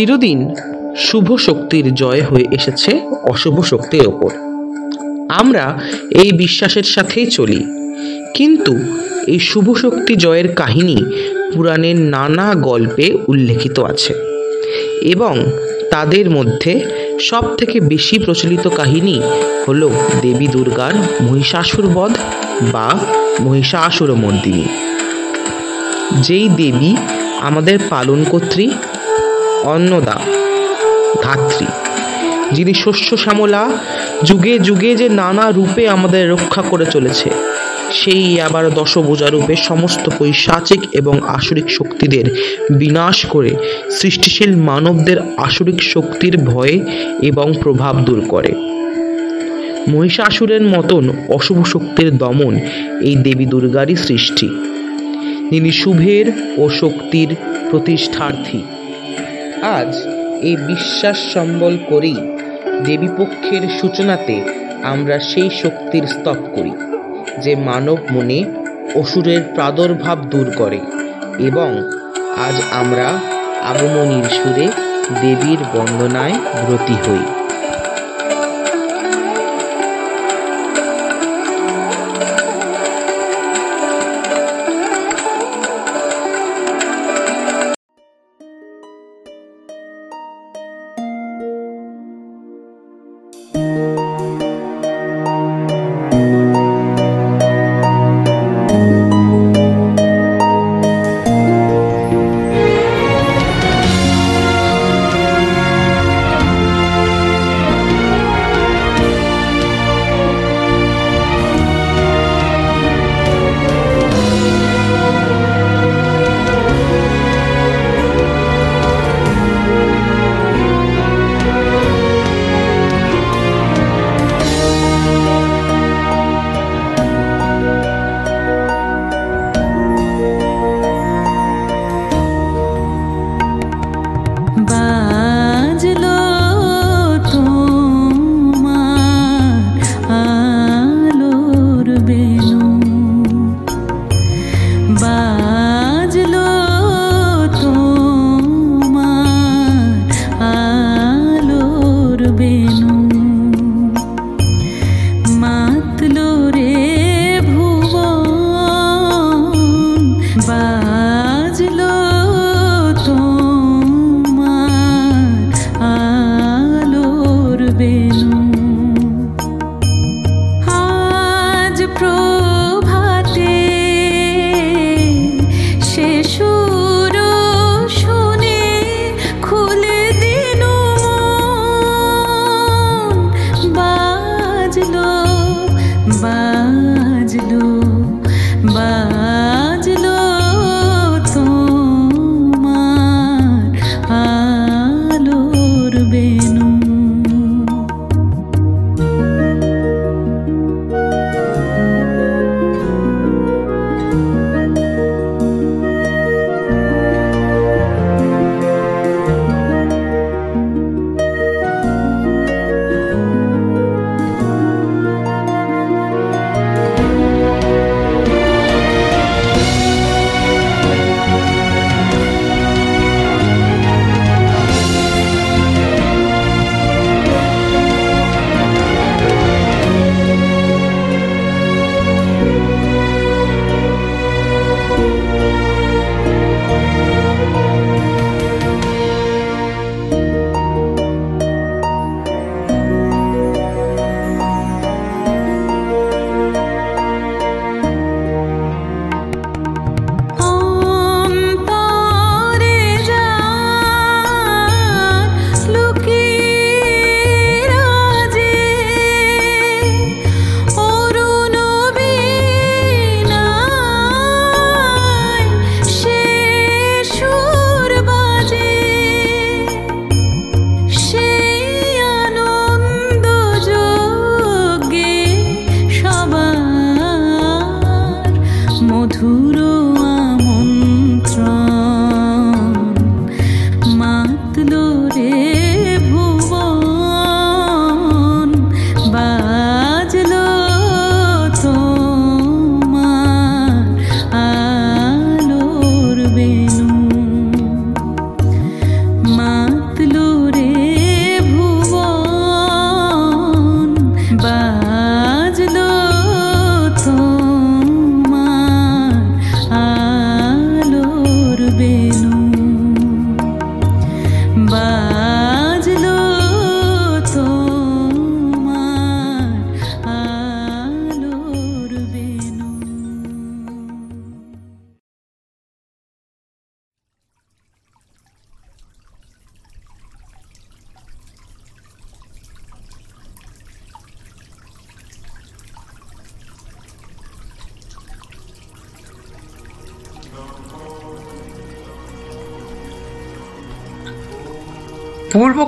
চিরদিন শুভ শক্তির জয় হয়ে এসেছে অশুভ শক্তির ওপর। আমরা এই বিশ্বাসের সাথেই চলি। কিন্তু এই শুভ শক্তি জয়ের কাহিনী পুরাণের নানা গল্পে উল্লেখিত আছে এবং তাদের মধ্যে সব থেকে বেশি প্রচলিত কাহিনী হল দেবী দুর্গার মহিষাসুর বধ বা মহিষাসুর মর্দিনী। যেই দেবী আমাদের পালনকর্ত্রী অন্নদা, ধাত্রী, যিনি শস্য শ্যামলা যুগে যুগে যে নানা রূপে আমাদের রক্ষা করে চলেছে, সেই আবার দশভুজা রূপে সমস্ত পৈশাচিক এবং আসরিক শক্তিদের বিনাশ করে সৃষ্টিশীল মানবদের আসরিক শক্তির ভয় এবং প্রভাব দূর করে। মহিষাসুরের মতন অশুভ শক্তির দমন এই দেবী দুর্গারই সৃষ্টি। তিনি শুভের ও শক্তির প্রতিষ্ঠার্থী। আজ এই বিশ্বাস সম্বল করেই দেবীপক্ষের সূচনাতে আমরা সেই শক্তির স্তব করি, যে মানব মনে অসুরের প্রাদুর্ভাব দূর করে এবং আজ আমরা আগমনীর সুরে দেবীর বন্দনায় ব্রতী হই।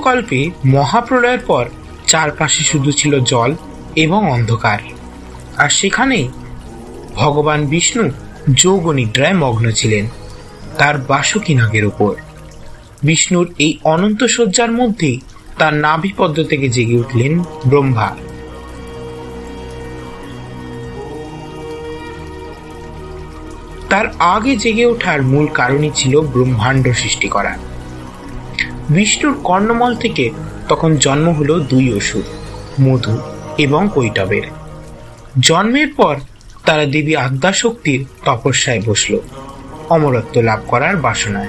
পূর্বকল্পে মহাপ্রলয়ের পর চারপাশে শুধু ছিল জল এবং অন্ধকার। আর সেখানেই ভগবান বিষ্ণু যোগ নিদ্রায় মগ্ন ছিলেন, তার বাসুকী নাগের উপর। বিষ্ণুর এই অনন্ত শয্যার মধ্যে তার নাভিপদ্ম থেকে জেগে উঠলেন ব্রহ্মা। তার আগে জেগে ওঠার মূল কারণই ছিল ব্রহ্মাণ্ড সৃষ্টি করা। বিষ্ণুর কর্ণমল থেকে তখন জন্ম হলো দুই অসুর, মধু এবং কৈটবের। জন্মের পর তারা দেবী আদ্যাশক্তির তপস্যায় বসল, অমরত্ব লাভ করার বাসনায়।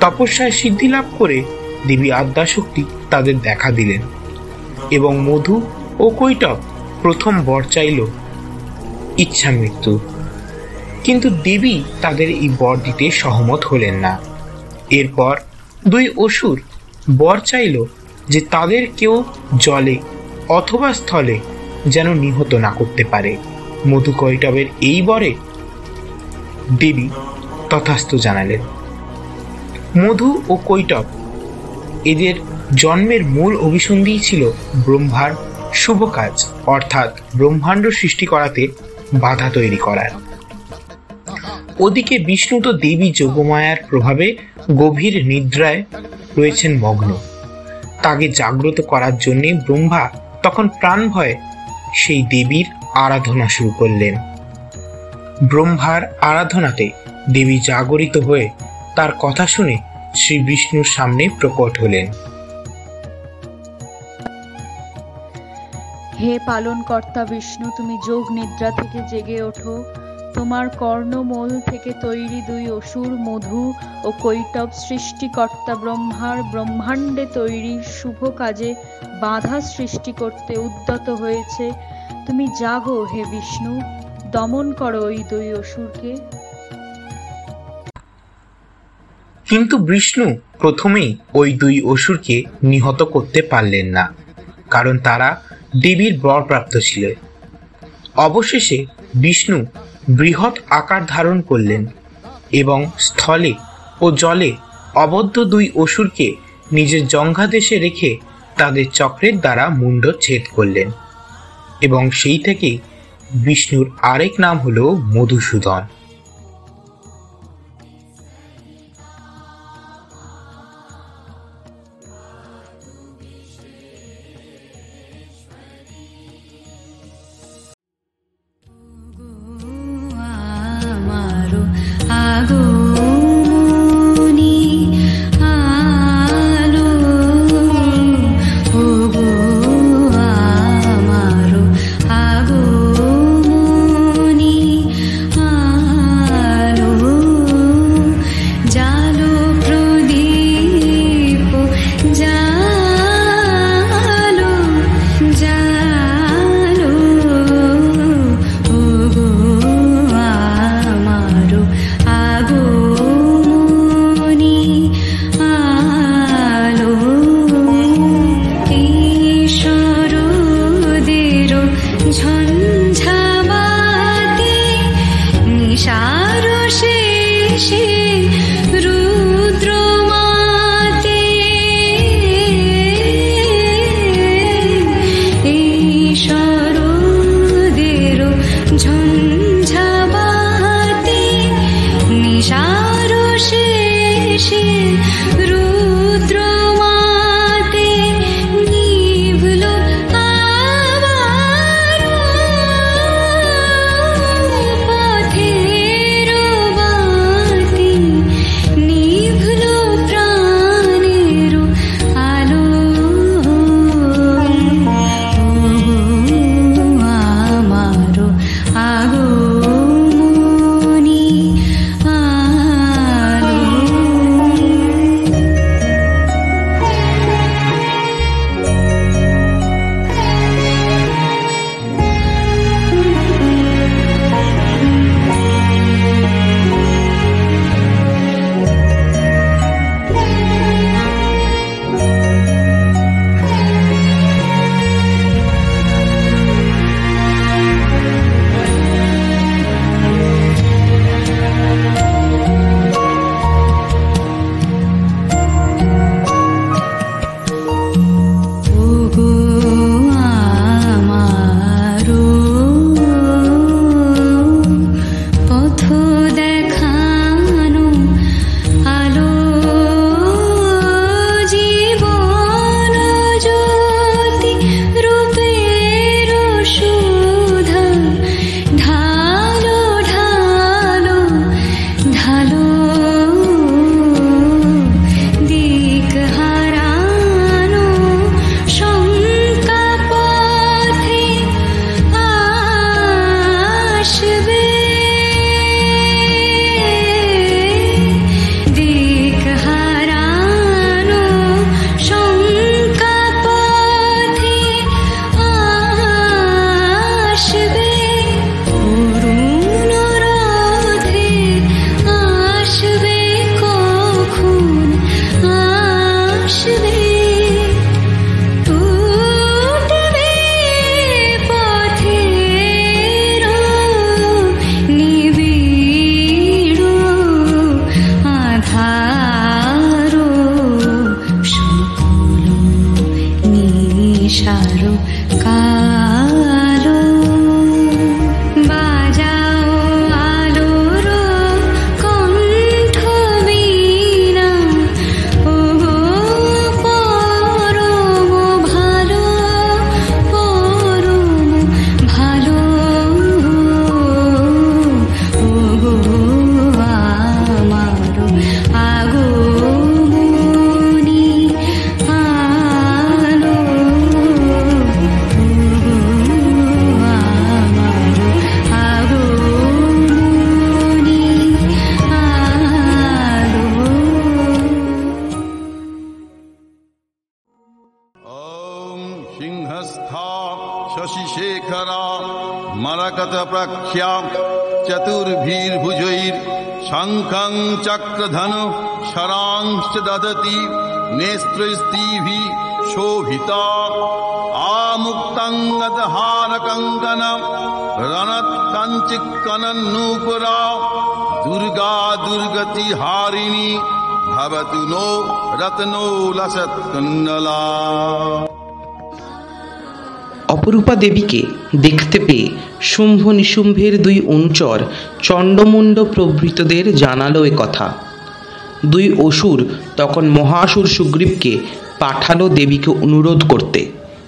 তপস্যায় সিদ্ধি লাভ করে দেবী আদ্যাশক্তি তাদের দেখা দিলেন এবং মধু ও কৈটব প্রথম বর চাইল, ইচ্ছা মৃত্যু। কিন্তু দেবী তাদের এই বর দিতে সহমত হলেন না। এরপর দুই অসুর বর চাইল যে তাদের কেউ জলে অথবা স্থলে যেন নিহত না করতে পারে। মধু কৈটবের এই বরে দেবী তথাস্থ জানালেন, মধু ও কৈটব, এদের জন্মের মূল অভিসন্ধি ছিল ব্রহ্মার শুভ কাজ, অর্থাৎ ব্রহ্মাণ্ড সৃষ্টি করাতে বাধা তৈরি করার। ওদিকে বিষ্ণু তো দেবী যোগমায়ার প্রভাবে গভীর নিদ্রায় রয়েছেন মগ্ন। তাকে জাগ্রত করার জন্য ব্রহ্মা তখন প্রাণ ভয়ে সেই দেবীর আরাধনা শুরু করলেন। ব্রহ্মার আরাধনাতে দেবী জাগরিত হয়ে তার কথা শুনে শ্রী বিষ্ণুর সামনে প্রকট হলেন। হে পালনকর্তা বিষ্ণু, তুমি যোগ নিদ্রা থেকে জেগে ওঠো। তোমার কর্ণমূল থেকে তৈরি দুই অসুর মধু ও কৈটব সৃষ্টিকর্তা ব্রহ্মার ব্রহ্মাণ্ডে তৈরি শুভ কাজে বাধা সৃষ্টি করতে উদ্যত হয়েছে। তুমি জাগো হে বিষ্ণু, দমন করো ওই দুই অসুরকে। কিন্তু বিষ্ণু প্রথমেই ওই দুই অসুরকে নিহত করতে পারলেন না, কারণ তারা দেবীর বরপ্রাপ্ত ছিল। অবশেষে বিষ্ণু বৃহৎ আকার ধারণ করলেন এবং স্থলে ও জলে অবদ্ধ দুই অসুরকে নিজের জঙ্ঘাদেশে রেখে তাদের চক্রের দ্বারা মুণ্ড ছেদ করলেন। এবং সেই থেকেই বিষ্ণুর আরেক নাম হল মধুসূদন। অপরূপা দেবীকে দেখতে পেয়ে শুম্ভ নিশুম্ভের দুই অনুচর চণ্ডমুণ্ড প্রভৃতদের জানালো এ কথা। দুই অসুর তখন মহাসুর সুগ্রীবকে পাঠালো দেবীকে অনুরোধ করতে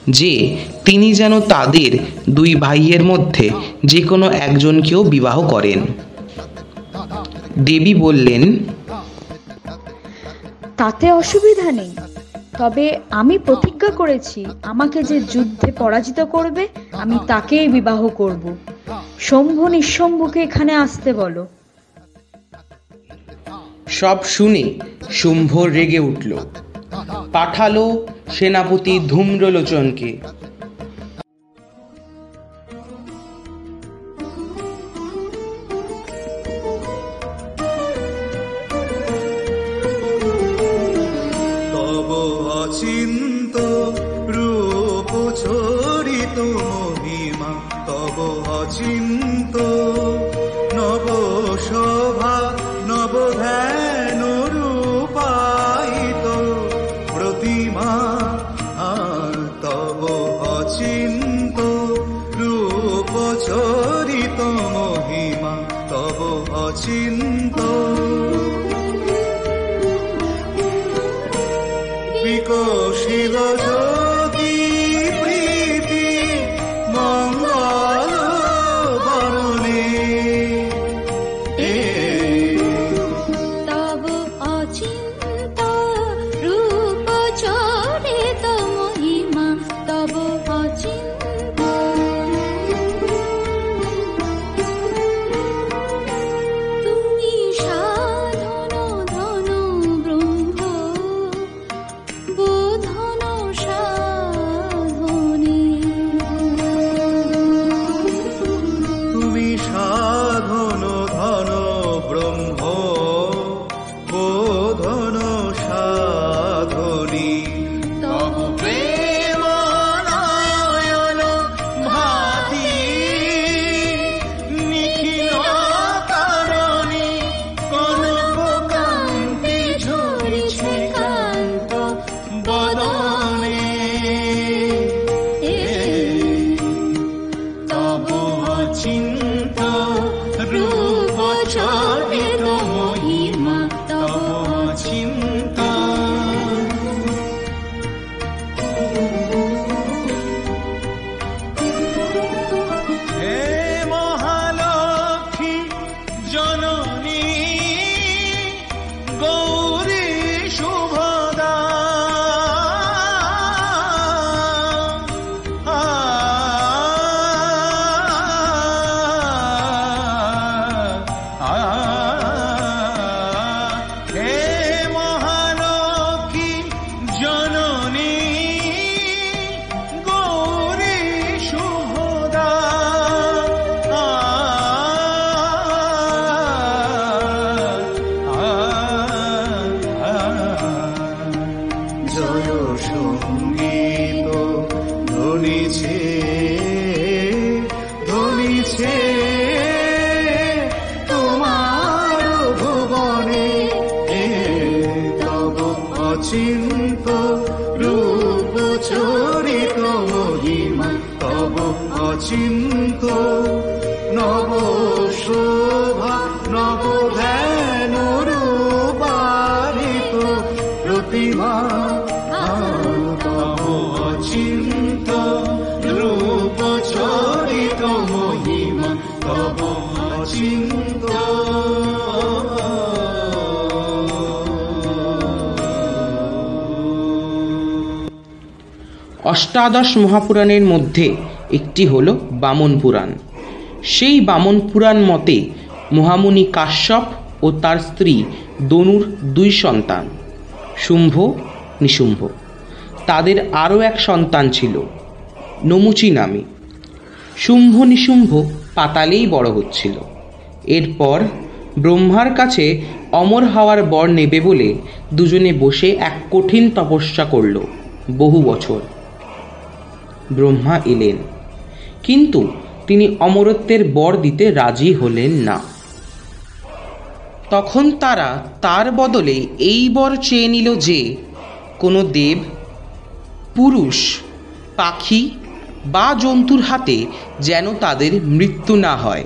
যে তিনি যেন তাদের দুই ভাইয়ের মধ্যে যে কোনো একজনকেও বিবাহ করেন। দেবী বললেন তাতে অসুবিধা নেই। তবে আমি প্রতিজ্ঞা করেছি, আমাকে যে যুদ্ধে পরাজিত করবে, আমি তাকেই বিবাহ করব। শম্ভু নিঃশম্ভুকে এখানে আসতে বলো। সব শুনে শুম্ভ রেগে উঠল। পাঠালো সেনাপতি ধূম্রলোচনকে। অচিন্ত রূপ চরিত মহিমা তব অচিন্ত। অষ্টাদশ মহাপুরাণের মধ্যে একটি হল বামন পুরাণ। সেই বামন পুরাণ মতে মহামুনি কাশ্যপ ও তার স্ত্রী দনুর দুই সন্তান, শুম্ভ, নিশুম্ভ। তাদের আরও এক সন্তান ছিল, নমুচি নামে। শুম্ভ, নিশুম্ভ পাতালেই বড় হচ্ছিল। এরপর ব্রহ্মার কাছে অমর হওয়ার বর নেবে বলে দুজনে বসে এক কঠিন তপস্যা করল বহু বছর। ব্রহ্মা এলেন। কিন্তু তিনি অমরত্বের বর দিতে রাজি হলেন না। তখন তারা তার বদলে এই বর চেয়ে নিল যে, কোনো দেব, পুরুষ, পাখি বা জন্তুর হাতে যেন তাদের মৃত্যু না হয়।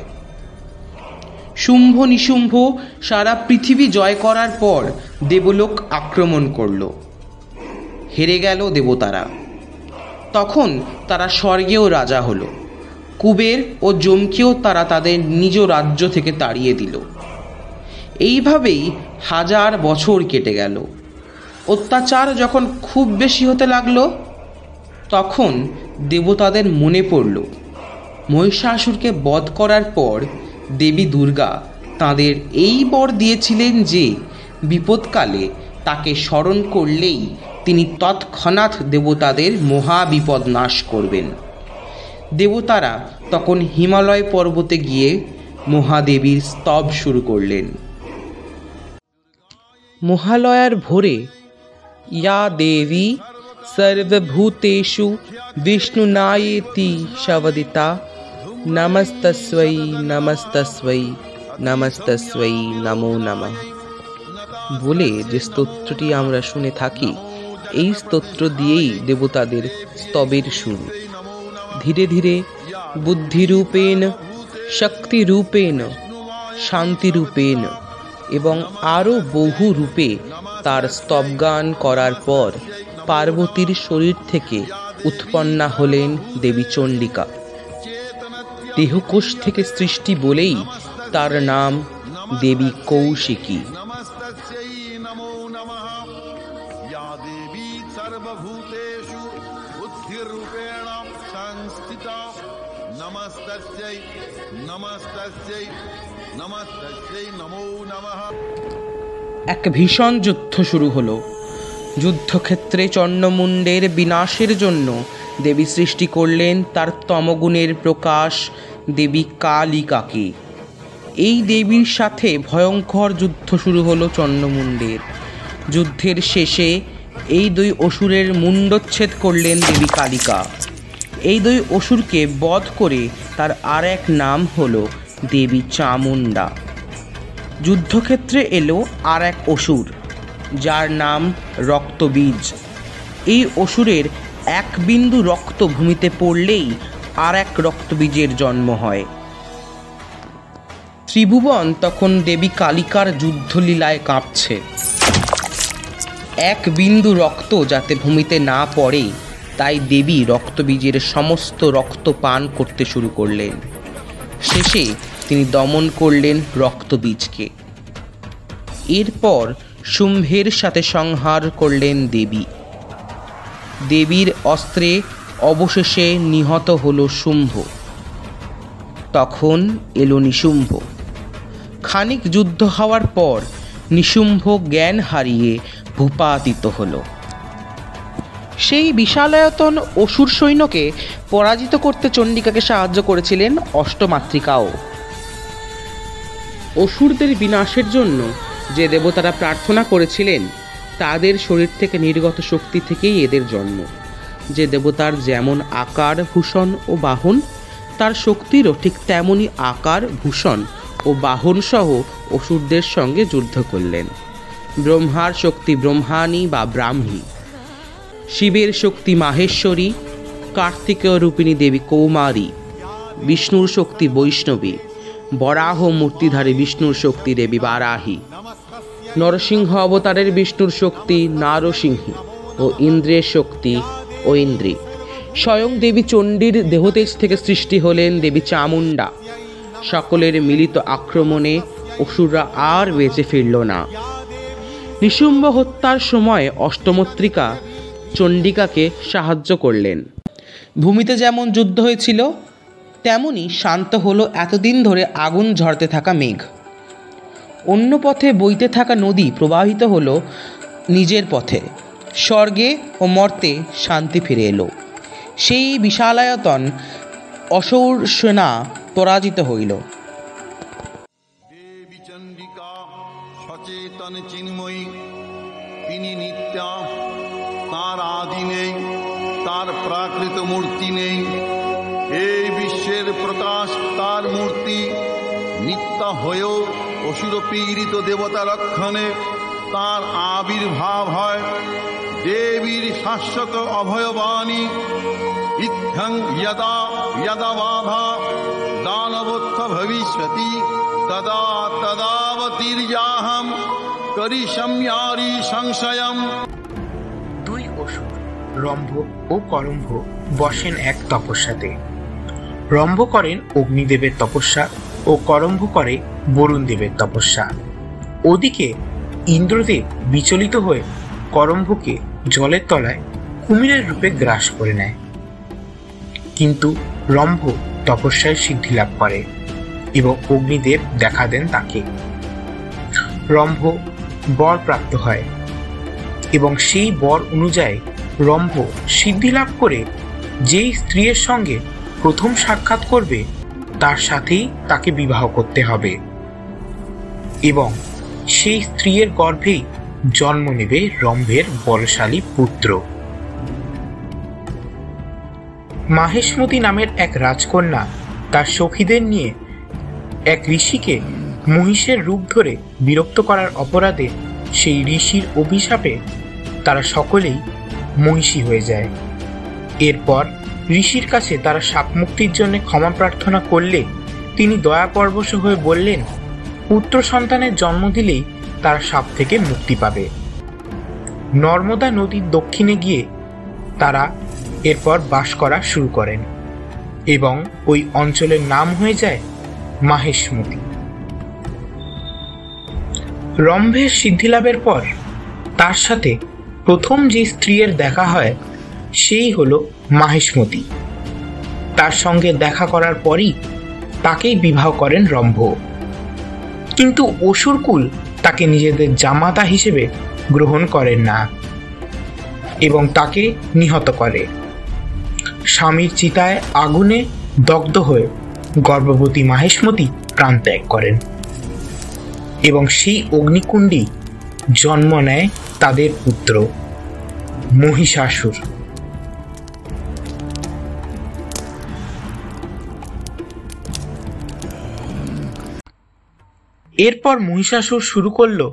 শুম্ভ নিশুম্ভ সারা পৃথিবী জয় করার পর দেবলোক আক্রমণ করল। হেরে গেল দেবতারা। তখন তারা স্বর্গেও রাজা হলো। কুবের ও জমকেও তারা তাদের নিজ রাজ্য থেকে তাড়িয়ে দিল। এইভাবেই হাজার বছর কেটে গেল। অত্যাচার যখন খুব বেশি হতে লাগল, তখন দেবতাদের মনে পড়ল, মহিষাসুরকে বধ করার পর দেবী দুর্গা তাদের এই বর দিয়েছিলেন যে বিপদকালে তাকে স্মরণ করলেই তিনি তৎক্ষণাৎ দেবতাদের মহা বিপদ নাশ করবেন। দেবতারা তখন হিমালয় পর্বতে গিয়ে মহাদেবীর স্তব শুরু করলেন। মহালয়ার ভোরে ইয়া দেবী সর্বভূতেষু বিষ্ণুনায়েতি শবদিতা নমস্তস্বৈ নমস্তস্বৈ নমস্তস্বৈ নমো নমঃ। বলে যে স্তোত্রটি আমরা শুনে থাকি এই স্তোত্র দিয়েই দেবতাদের স্তবের শুরু ধীরে ধীরে বুদ্ধিরূপেণ, শক্তিরূপেণ, শান্তিরূপেণ এবং আরও বহু রূপে তার স্তবগান করার পর পার্বতীর শরীর থেকে উৎপন্না হলেন দেবী চণ্ডিকা। দেহকোষ থেকে সৃষ্টি বলেই তার নাম দেবী কৌশিকী। এক ভীষণ যুদ্ধ শুরু হলো। যুদ্ধক্ষেত্রে চন্ডমুণ্ডের বিনাশের জন্য দেবী সৃষ্টি করলেন তার তমগুণের প্রকাশ, দেবী কালিকাকে। এই দেবীর সাথে ভয়ঙ্কর যুদ্ধ শুরু হলো চন্ডমুণ্ডের যুদ্ধের শেষে এই দুই অসুরের মুণ্ডচ্ছেদ করলেন দেবী কালিকা। এই দুই অসুরকে বধ করে তার আর এক নাম হলো দেবী চামুণ্ডা। যুদ্ধক্ষেত্রে এলো আর এক অসুর, যার নাম রক্তবীজ। এই অসুরের এক বিন্দু রক্ত ভূমিতে পড়লেই আর এক রক্তবীজের জন্ম হয়। ত্রিভুবন তখন দেবী কালিকার যুদ্ধলীলায় কাঁপছে। এক বিন্দু রক্ত যাতে ভূমিতে না পড়ে, তাই দেবী রক্তবীজের সমস্ত রক্ত পান করতে শুরু করলেন। শেষে তিনি দমন করলেন রক্তবীজকে। এরপর শুম্ভের সাথে সংহার করলেন দেবী। দেবীর অস্ত্রে অবশেষে নিহত হল শুম্ভ। তখন এলো নিশুম্ভ। খানিক যুদ্ধ হওয়ার পর নিশুম্ভ জ্ঞান হারিয়ে ভূপাতিত হল। সেই বিশালায়তন অসুর সৈন্যকে পরাজিত করতে চণ্ডিকাকে সাহায্য করেছিলেন অষ্টমাতৃকাও। অসুরদের বিনাশের জন্য যে দেবতারা প্রার্থনা করেছিলেন, তাদের শরীর থেকে নির্গত শক্তি থেকেই এদের জন্ম। যে দেবতার যেমন আকার, ভূষণ ও বাহন, তার শক্তিরও ঠিক তেমনই আকার, ভূষণ ও বাহন সহ অসুরদের সঙ্গে যুদ্ধ করলেন। ব্রহ্মার শক্তি ব্রহ্মাণী বা ব্রাহ্মী। শিবের শক্তি মাহেশ্বরী, কার্তিকেয় রূপিণী দেবী কৌমারী, বিষ্ণুর শক্তি বৈষ্ণবী। বরাহ মূর্তিধারী বিষ্ণুর শক্তি দেবী বারাহি নরসিংহ অবতারের বিষ্ণুর শক্তি নারসিংহী ও ইন্দ্রের শক্তি ঐন্দ্রী স্বয়ং দেবী চণ্ডীর দেহতেজ থেকে সৃষ্টি হলেন দেবী চামুণ্ডা। সকলের মিলিত আক্রমণে অসুররা আর বেঁচে ফিরল না। নিশুম্ভ হত্যার সময় অষ্টমত্রিকা চণ্ডিকাকে সাহায্য করলেন। ভূমিতে যেমন যুদ্ধ হয়েছিল তেমনি শান্ত হলো এতদিন ধরে আগুন ঝরতে থাকা মেঘ। অন্য পথে বইতে থাকা নদী প্রবাহিত হলো নিজের পথে। স্বর্গে ও মর্তে শান্তি ফিরে এলো। সেই বিশালায়তন অসৌর সেনা পরাজিত হইল। সচেতন চিন্ময়ী, তিনি নিত্যা, তার আদি নেই, তার প্রাকৃত মূর্তি নেই। এই বিশ্বের প্রকাশ, তার মূর্তি নিত্যা হয়েও অসুর পীড়িত দেবতা রক্ষণে তার আবির্ভাব হয়। দেবীর শাশ্বত অভয়বাণী, ইত্থং যদা যদা বাধা দানবোত্থ ভবিষ্যতি, তদা তদাবতীর্যাহম করিষ্যামি সংশয়ম। দুই অসুর, রম্ভ ও করম্ভ বসেন এক তপস্যাতে। রম্ভ করেন অগ্নিদেবের তপস্যা ও করম্ভ করে বরুণ দেবের তপস্যা। ওদিকে ইন্দ্রদেব বিচলিত হয়ে করম্ভকে জলের তলায় কুমিরের রূপে গ্রাস করে নেয়। কিন্তু রম্ভ তপস্যায় সিদ্ধি লাভ করে এবং অগ্নিদেব দেখা দেন তাকে। রম্ভ বর প্রাপ্ত হয় এবং সেই বর অনুযায়ী রম্ভ সিদ্ধি লাভ করে যেই স্ত্রীর সঙ্গে প্রথম সাক্ষাৎ করবে, তার সাথেই তাকে বিবাহ করতে হবে। এবং সেই স্ত্রীর গর্ভেই জন্ম নেবে রম্ভের বলশালী পুত্র। মাহেশমতি নামের এক রাজকন্যা তার সখীদের নিয়ে এক ঋষিকে মহিষের রূপ ধরে বিরক্ত করার অপরাধে সেই ঋষির অভিশাপে তারা সকলেই মহিষী হয়ে যায়। এরপর ঋষির কাছে তারা সাপ মুক্তির জন্য ক্ষমা প্রার্থনা করলে তিনি দয়াপরবশ হয়ে বললেন, পুত্র সন্তানের জন্ম দিলেই তারা সাপ থেকে মুক্তি পাবে। নর্মদা নদীর দক্ষিণে গিয়ে তারা এরপর বাস করা শুরু করেন এবং ওই অঞ্চলের নাম হয়ে যায় মাহেশমতি। রম্ভের সিদ্ধিলাভের পর তার সাথে প্রথম যে স্ত্রীর দেখা হয়, সেই হলো মাহেশমতি। তার সঙ্গে দেখা করার পরই তাকেই বিবাহ করেন রম্ভ। কিন্তু অসুরকুল তাকে নিজেদের জামাতা হিসেবে গ্রহণ করেন না এবং তাকে নিহত করে। স্বামীর চিতায় আগুনে দগ্ধ হয়ে গর্ভবতী মাহেশমতি প্রাণ ত্যাগ করেন এবং সেই অগ্নিকুণ্ডী জন্ম নেয় তাদের পুত্র মহিষাসুর। এরপর মহিষাসুর শুরু করল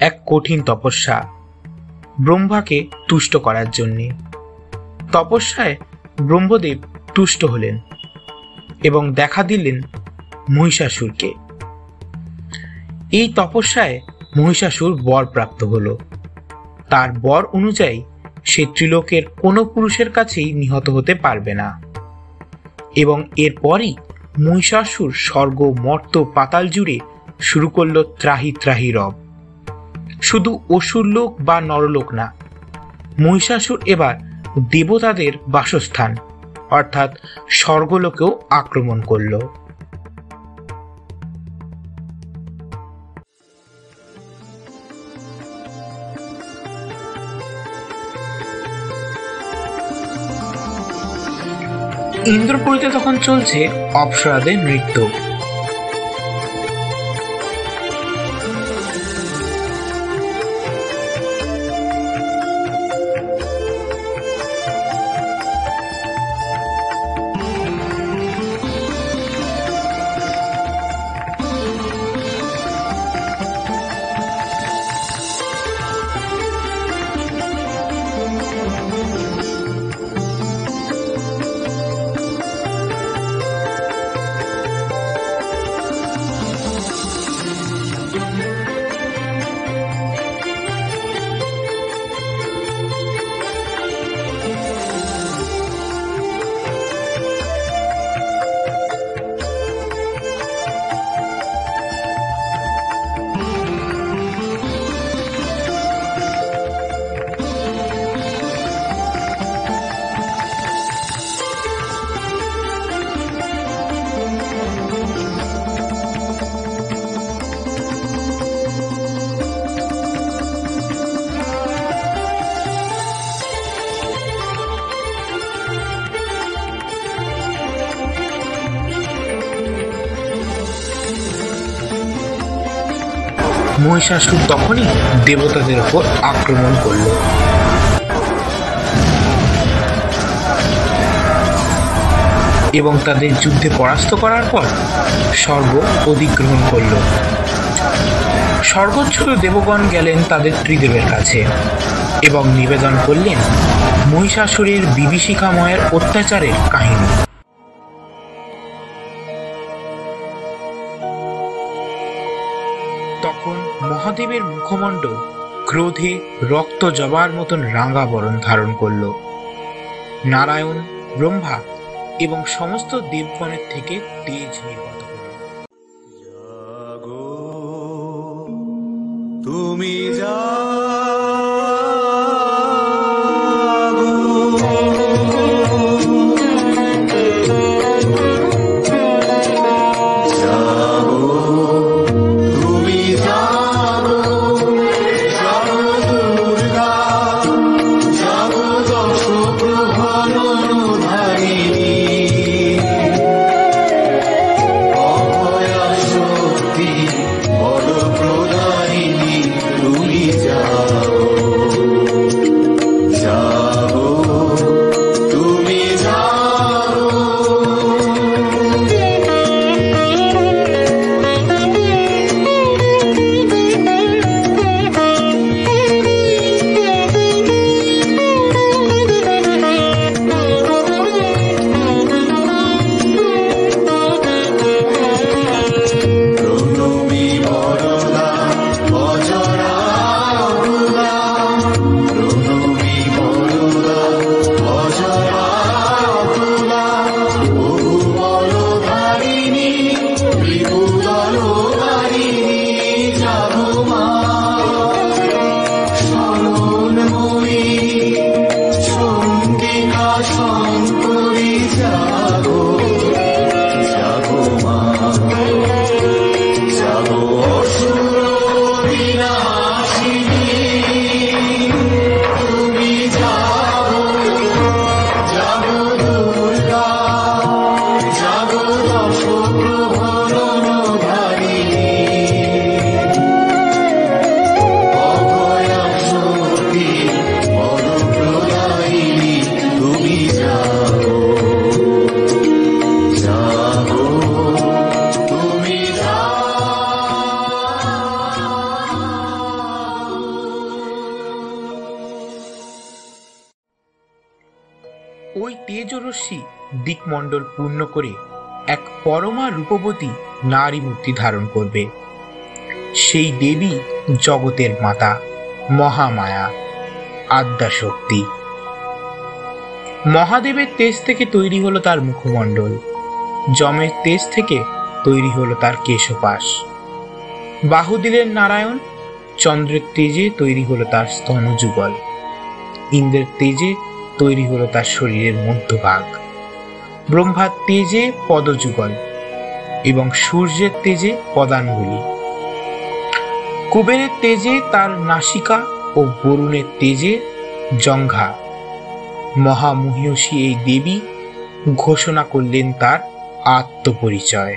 এক কঠিন তপস্যা ব্রহ্মাকে তুষ্ট করার জন্যে। তপস্যায় ব্রহ্মদেব তুষ্ট হলেন এবং দেখা দিলেন মহিষাসুরকে। এই তপস্যায় মহিষাসুর বর প্রাপ্ত হলো। তার বর অনুযায়ী সে ত্রিলোকের কোনো পুরুষের কাছেই নিহত হতে পারবে না। এবং এরপরই মহিষাসুর স্বর্গ, মর্ত, পাতাল জুড়ে শুরু করল ত্রাহি ত্রাহি রব। শুধু অসুরলোক বা নরলোক না, মহিষাসুর এবার দেবতাদের বাসস্থান, অর্থাৎ স্বর্গলোকেও আক্রমণ করল। ইন্দ্রপুরীতে তখন চলছে অপ্সরাদের নৃত্য। মহিষাসুর তখনই দেবতাদের ওপর আক্রমণ করল। এবং তাদের যুদ্ধে পরাস্ত করার পর স্বর্গ অধিগ্রহণ করল। স্বর্গচ্ছুত দেবগণ গেলেন তাদের ত্রিদেবের কাছে এবং নিবেদন করলেন মহিষাসুরের বিভীষিকাময়ের অত্যাচারের কাহিনী। মহাদেবের মুখমণ্ড ক্রোধে রক্ত জবার মতন রাঙা বরণ ধারণ করল। নারায়ণ, ব্রহ্মা এবং সমস্ত দেবগণের থেকে তেজ নির্গত। ওই তেজরশ্মি দিকমণ্ডল পূর্ণ করে এক পরমা রূপবতী নারী মূর্তি ধারণ করবে। সেই দেবী জগতের মাতা, মহামায়া আদ্যা শক্তি মহাদেবের তেজ থেকে তৈরি হলো তার মুখমণ্ডল। যমের তেজ থেকে তৈরি হলো তার কেশপাশ। বাহুদিলের নারায়ণ চন্দ্রের তেজে তৈরি হলো তার স্তনযুগল। ইন্দ্রের তেজে তৈরি হলো তার শরীরের মধ্যভাগ। ব্রহ্মার তেজে পদযুগল এবং সূর্যের তেজে পদাঙ্গুলি। কুবেরের তেজে তার নাসিকা ও বরুণের তেজে জঙ্ঘা। মহামহিষী এই দেবী ঘোষণা করলেন তার আত্মপরিচয়।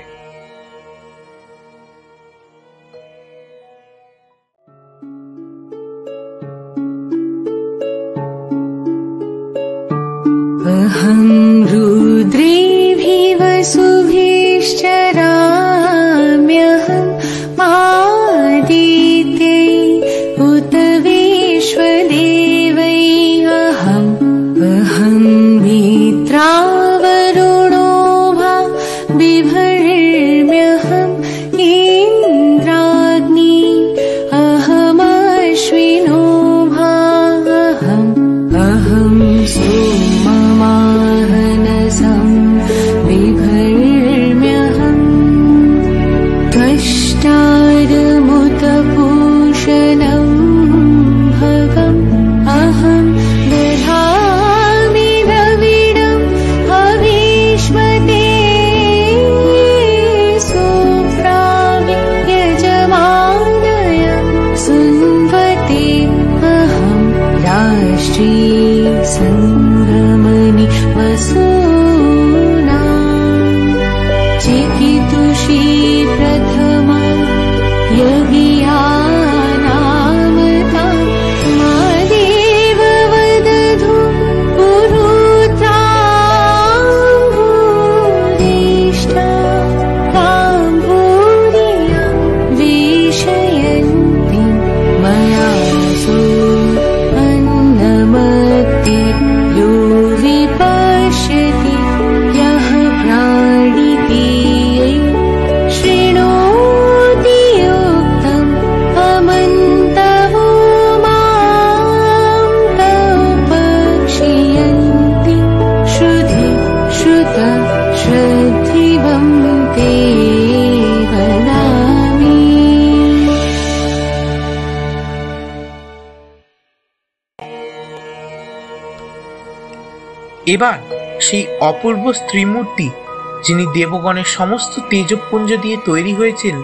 সেই অপূর্ব স্ত্রীমূর্তি, যিনি দেবগণের সমস্ত তেজপুঞ্জ দিয়ে তৈরি হয়েছিল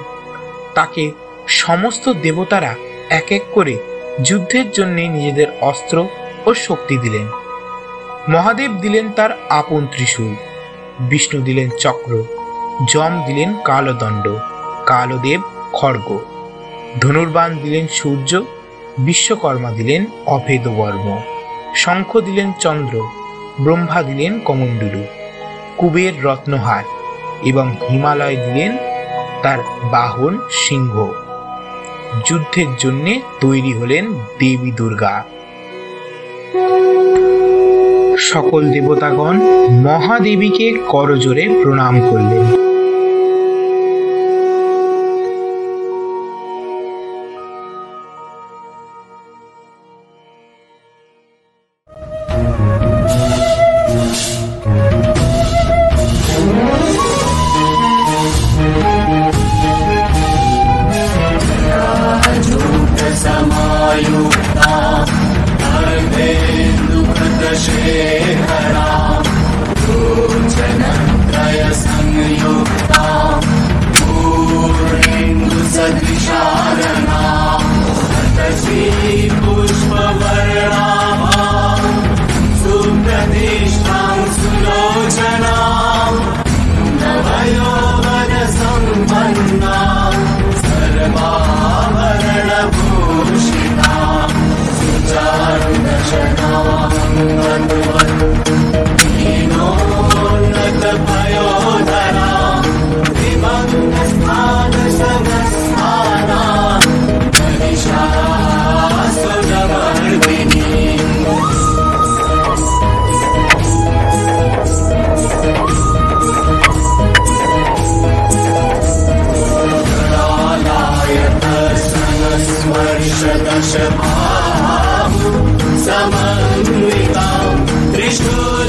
তাকে সমস্ত দেবতারা এক এক করে যুদ্ধের জন্যে নিজেদের অস্ত্র ও শক্তি দিলেন। মহাদেব দিলেন তার আপন ত্রিশূল, বিষ্ণু দিলেন চক্র, যম দিলেন কালদণ্ড, কালদেব খড়গ, ধনুর্বাণ দিলেন সূর্য, বিশ্বকর্মা দিলেন অভেদবর্ম, শঙ্খ দিলেন চন্দ্র ব্রহ্মা দিলেন কমণ্ডলু, কুবের রত্নহার এবং হিমালয় দিলেন তার বাহন সিংহ। যুদ্ধের জন্যে তৈরি হলেন দেবী দুর্গা। সকল দেবতাগণ মহাদেবীকে করজোরে প্রণাম করলেন। ano e três cores.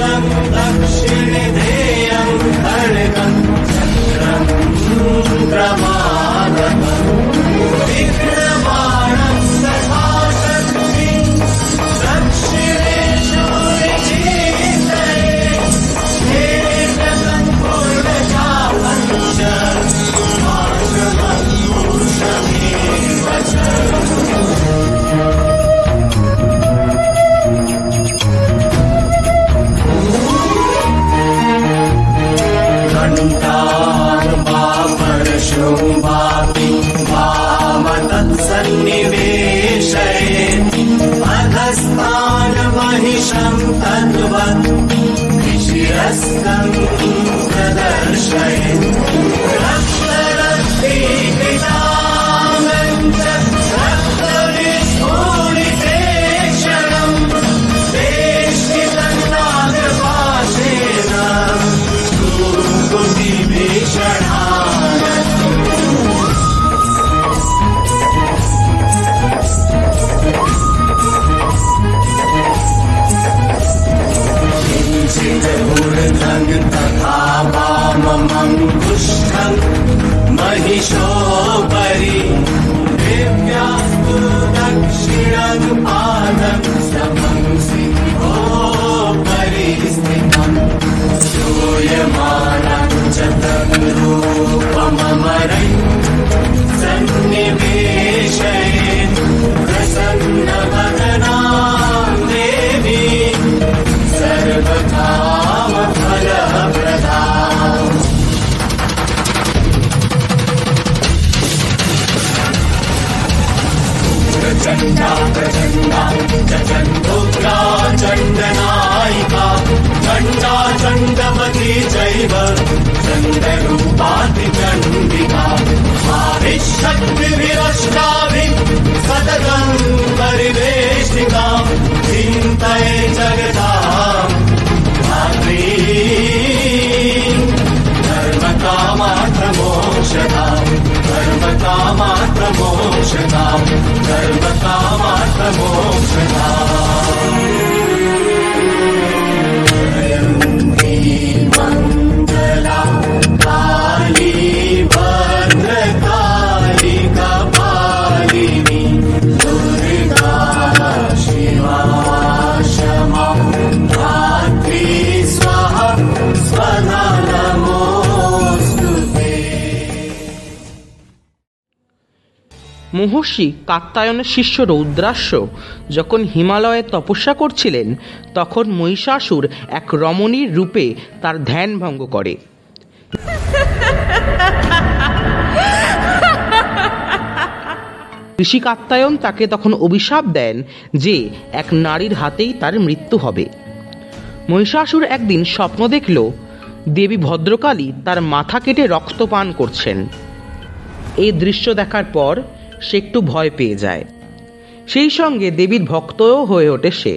तथा वाममङ्गुष्ठम् मम पुष्ठम् महिषो परि दिव्यास्तु दक्षिणनुपानं समं सिद्धो परि स्थितं श्रूयमानं च तोपममरै सन्निवेश মহর্ষি কাত্তায়নের শিষ্য রৌদ্রাস্য। যখন হিমালয়ে তপস্যা করছিলেন, তখন মহিষাসুর এক রমণীর রূপে তার ধ্যান ভঙ্গ করে। ঋষি কাত্তায়ন তাকে তখন অভিশাপ দেন যে এক নারীর হাতেই তার মৃত্যু হবে। মহিষাসুর একদিন স্বপ্ন দেখল, দেবী ভদ্রকালী তার মাথা কেটে রক্তপান করছেন। এই দৃশ্য দেখার পর সে একটু ভয় পেয়ে যায়। সেই সঙ্গে দেবীর ভক্তও হয়ে ওঠে সে।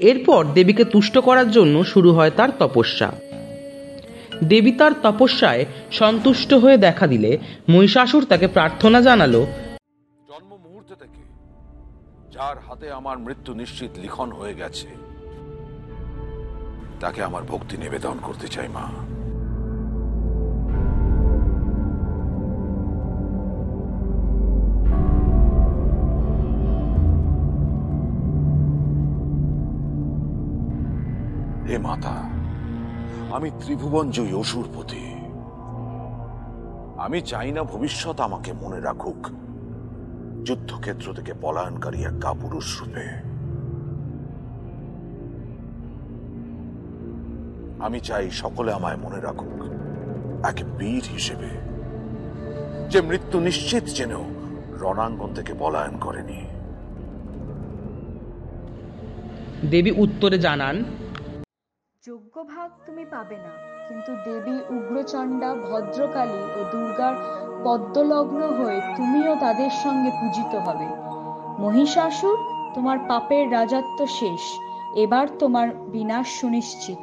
এরপর দেবীকে তুষ্ট করার জন্য শুরু হয় তার তপস্যা। দেবী তার তপস্যায় সন্তুষ্ট হয়ে দেখা দিলে মহিষাসুর তাকে প্রার্থনা জানালো, জন্ম মুহূর্তে থেকে যার হাতে আমার মৃত্যু নিশ্চিত লিখন হয়ে গেছে, তাকে আমার ভক্তি নিবেদন করতে চাই মা। হে মাতা, আমি ত্রিভুবন জয়ী অসুরপতি আমি চাই না ভবিষ্যৎ আমাকে মনে রাখুক, যুদ্ধক্ষেত্র থেকে পলায়নকারী এক কাপুরুষ রূপে। আমি চাই সকলে আমায় মনে রাখুক, এক বীর হিসেবে, যে মৃত্যু নিশ্চিত জেনেও রণাঙ্গন থেকে পলায়ন করেনি। দেবী উত্তরে জানান যোগ্য ভাগ তুমি পাবে না। কিন্তু দেবী উগ্রচণ্ডা, ভদ্রকালী ও দুর্গার পদ্মলগ্ন হয়ে তুমিও তাদের সঙ্গে পূজিত হবে। মহিষাসুর, তোমার পাপের রাজত্ব শেষ। এবার তোমার বিনাশ সুনিশ্চিত।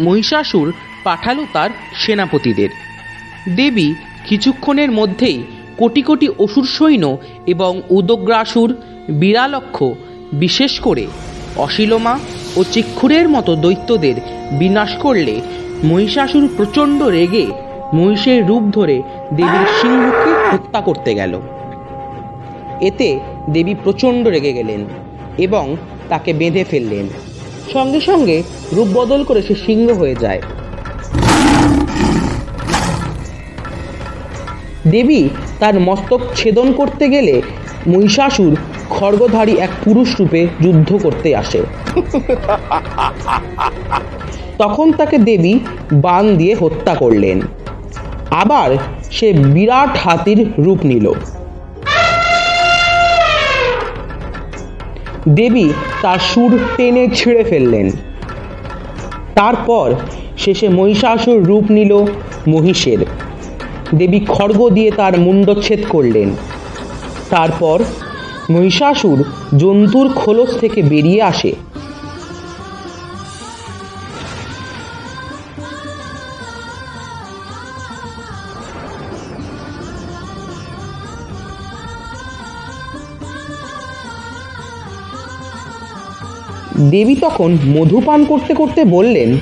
মহিষাসুর পাঠালো তার সেনাপতিদের। দেবী কিছুক্ষণের মধ্যেই কোটি কোটি অসুর সৈন্য এবং উদগ্রাসুর বিরালক্ষ বিশেষ করে অশিলমা ও চিক্ষুরের মতো দৈত্যদের বিনাশ করলে মহিষাসুর প্রচণ্ড রেগে মহিষের রূপ ধরে দেবীর সিংহকে হত্যা করতে গেল। এতে দেবী প্রচণ্ড রেগে গেলেন এবং তাকে বেঁধে ফেললেন। সঙ্গে সঙ্গে রূপ বদল করে সে সিংহ হয়ে যায়। দেবী তার মস্তক ছেদন করতে গেলে মহিষাসুর খড়গধারী এক পুরুষ রূপে যুদ্ধ করতে আসে। তখন তাকে দেবী বান দিয়ে হত্যা করলেন। আবার সে বিরাট হাতির রূপ নিল। দেবী তার সুর টেনে ছিঁড়ে ফেললেন। তারপর শেষে মহিষাসুর রূপ নিল মহিষের। দেবী খড়গ দিয়ে তার মুণ্ডচ্ছেদ করলেন। তারপর মহিষাসুর জন্তুর খোলস থেকে বেরিয়ে আসে। দেবী তখন মধু পান করতে করতে বললেন,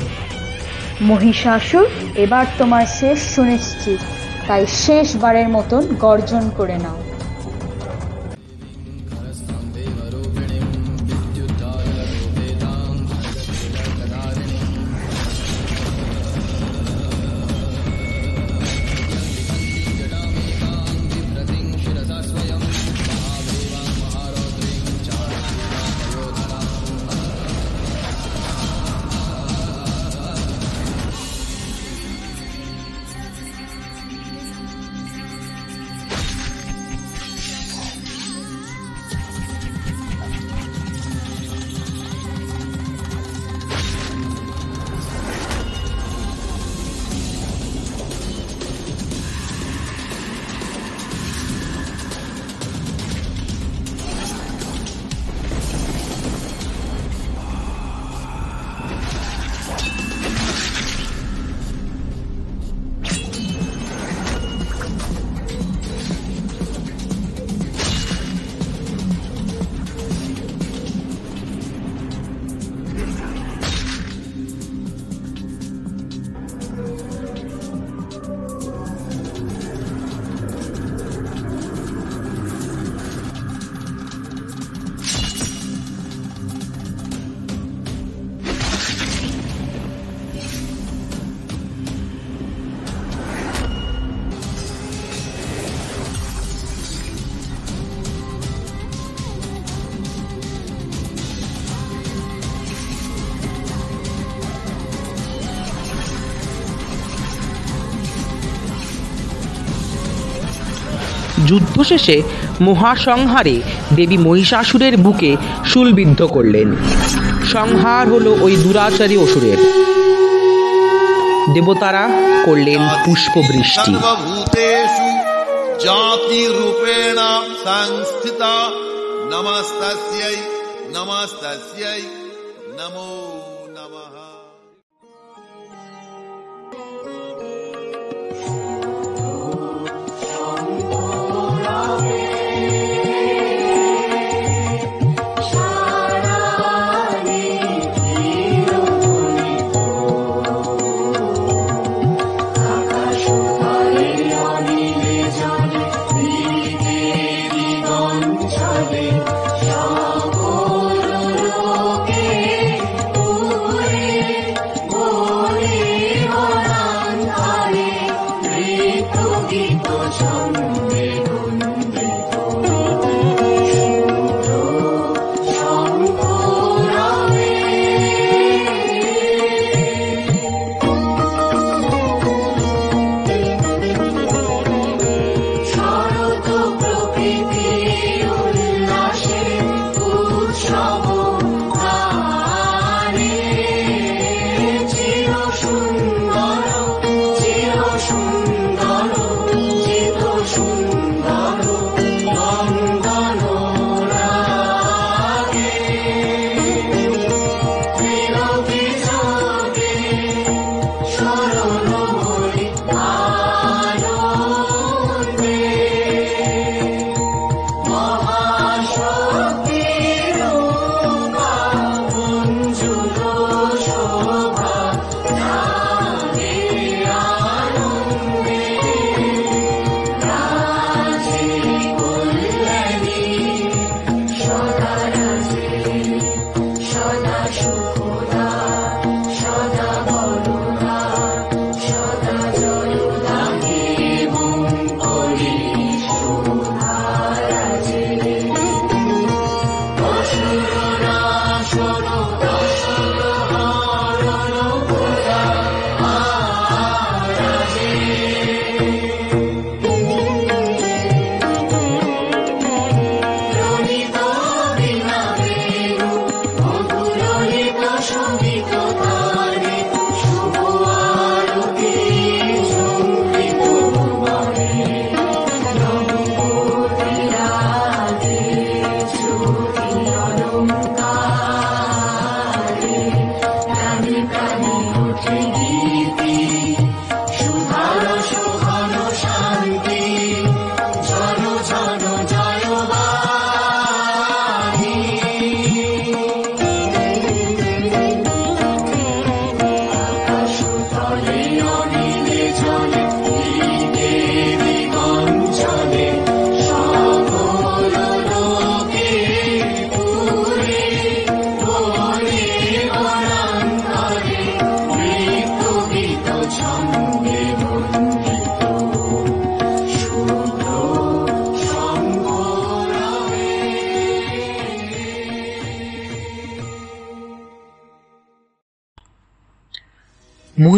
মহিষাসুর, এবার তোমার শেষ সুনিশ্চিত। তাই শেষবারের মতন গর্জন করে নাও। যুদ্ধ শেষে মহাসংহারে দেবী মহিষাসুরের বুকে শুলবিদ্ধ করলেন। সংহার হলো ওই দুরাচারী অসুরের। দেবতারা করলেন পুষ্পবৃষ্টি। সর্বভূতেষু জাতিরূপেণ সংস্থিতা। নমস্তস্यै নমস্তস্यै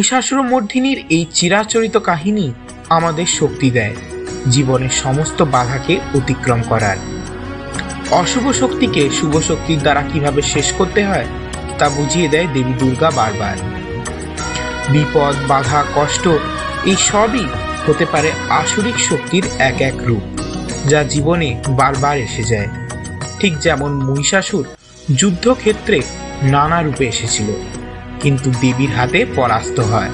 মহিষাসুর মর্দিনীর এই চিরাচরিত কাহিনী আমাদের শক্তি দেয়, জীবনের সমস্ত বাধাকে অতিক্রম করার। অশুভ শক্তিকে শুভ শক্তির দ্বারা কীভাবে শেষ করতে হয়, তা বুঝিয়ে দেয় দেবী দুর্গা বারবার। বিপদ, বাধা, কষ্ট, এই সবই হতে পারে আসরিক শক্তির এক এক রূপ, যা জীবনে বারবার এসে যায়। ঠিক যেমন মহিষাসুর যুদ্ধক্ষেত্রে নানা রূপে এসেছিল। কিন্তু দেবীর হাতে পরাস্ত হয়।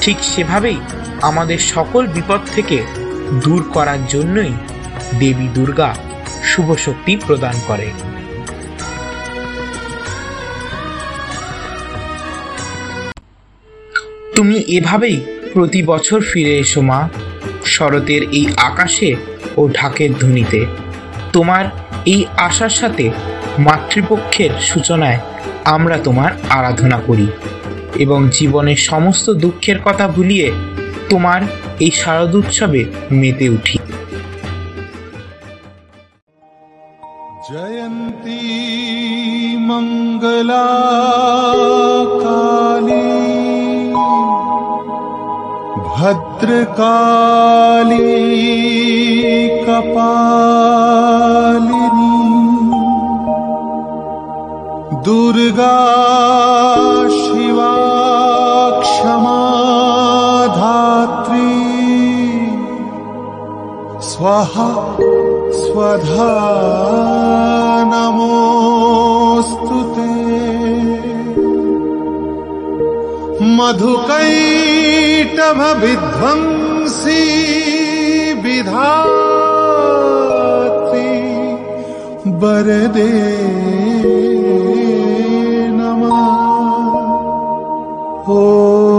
ঠিক সেভাবেই আমাদের সকল বিপদ থেকে দূর করার জন্যই দেবী দুর্গা শুভ শক্তি প্রদান করে। তুমি এভাবেই প্রতি বছর ফিরে এসো মা, শরতের এই আকাশে ও ঢাকের ধ্বনিতে। তোমার এই আশার সাথে মাতৃপক্ষের সূচনায় আমরা তোমার আরাধনা করি এবং জীবনের সমস্ত দুঃখের কথা ভুলিয়ে তোমার এই শারদোৎসবে মেতে উঠি। জয়ন্তী মঙ্গলা কালী ভদ্রকালী কপাল दुर्गा शिवा क्षमा धात्री। स्वाहा स्वधा नमोऽस्तु ते। मधुकैटभविध्वंसी विधात्री। वरदे Oh.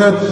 arkadaşlar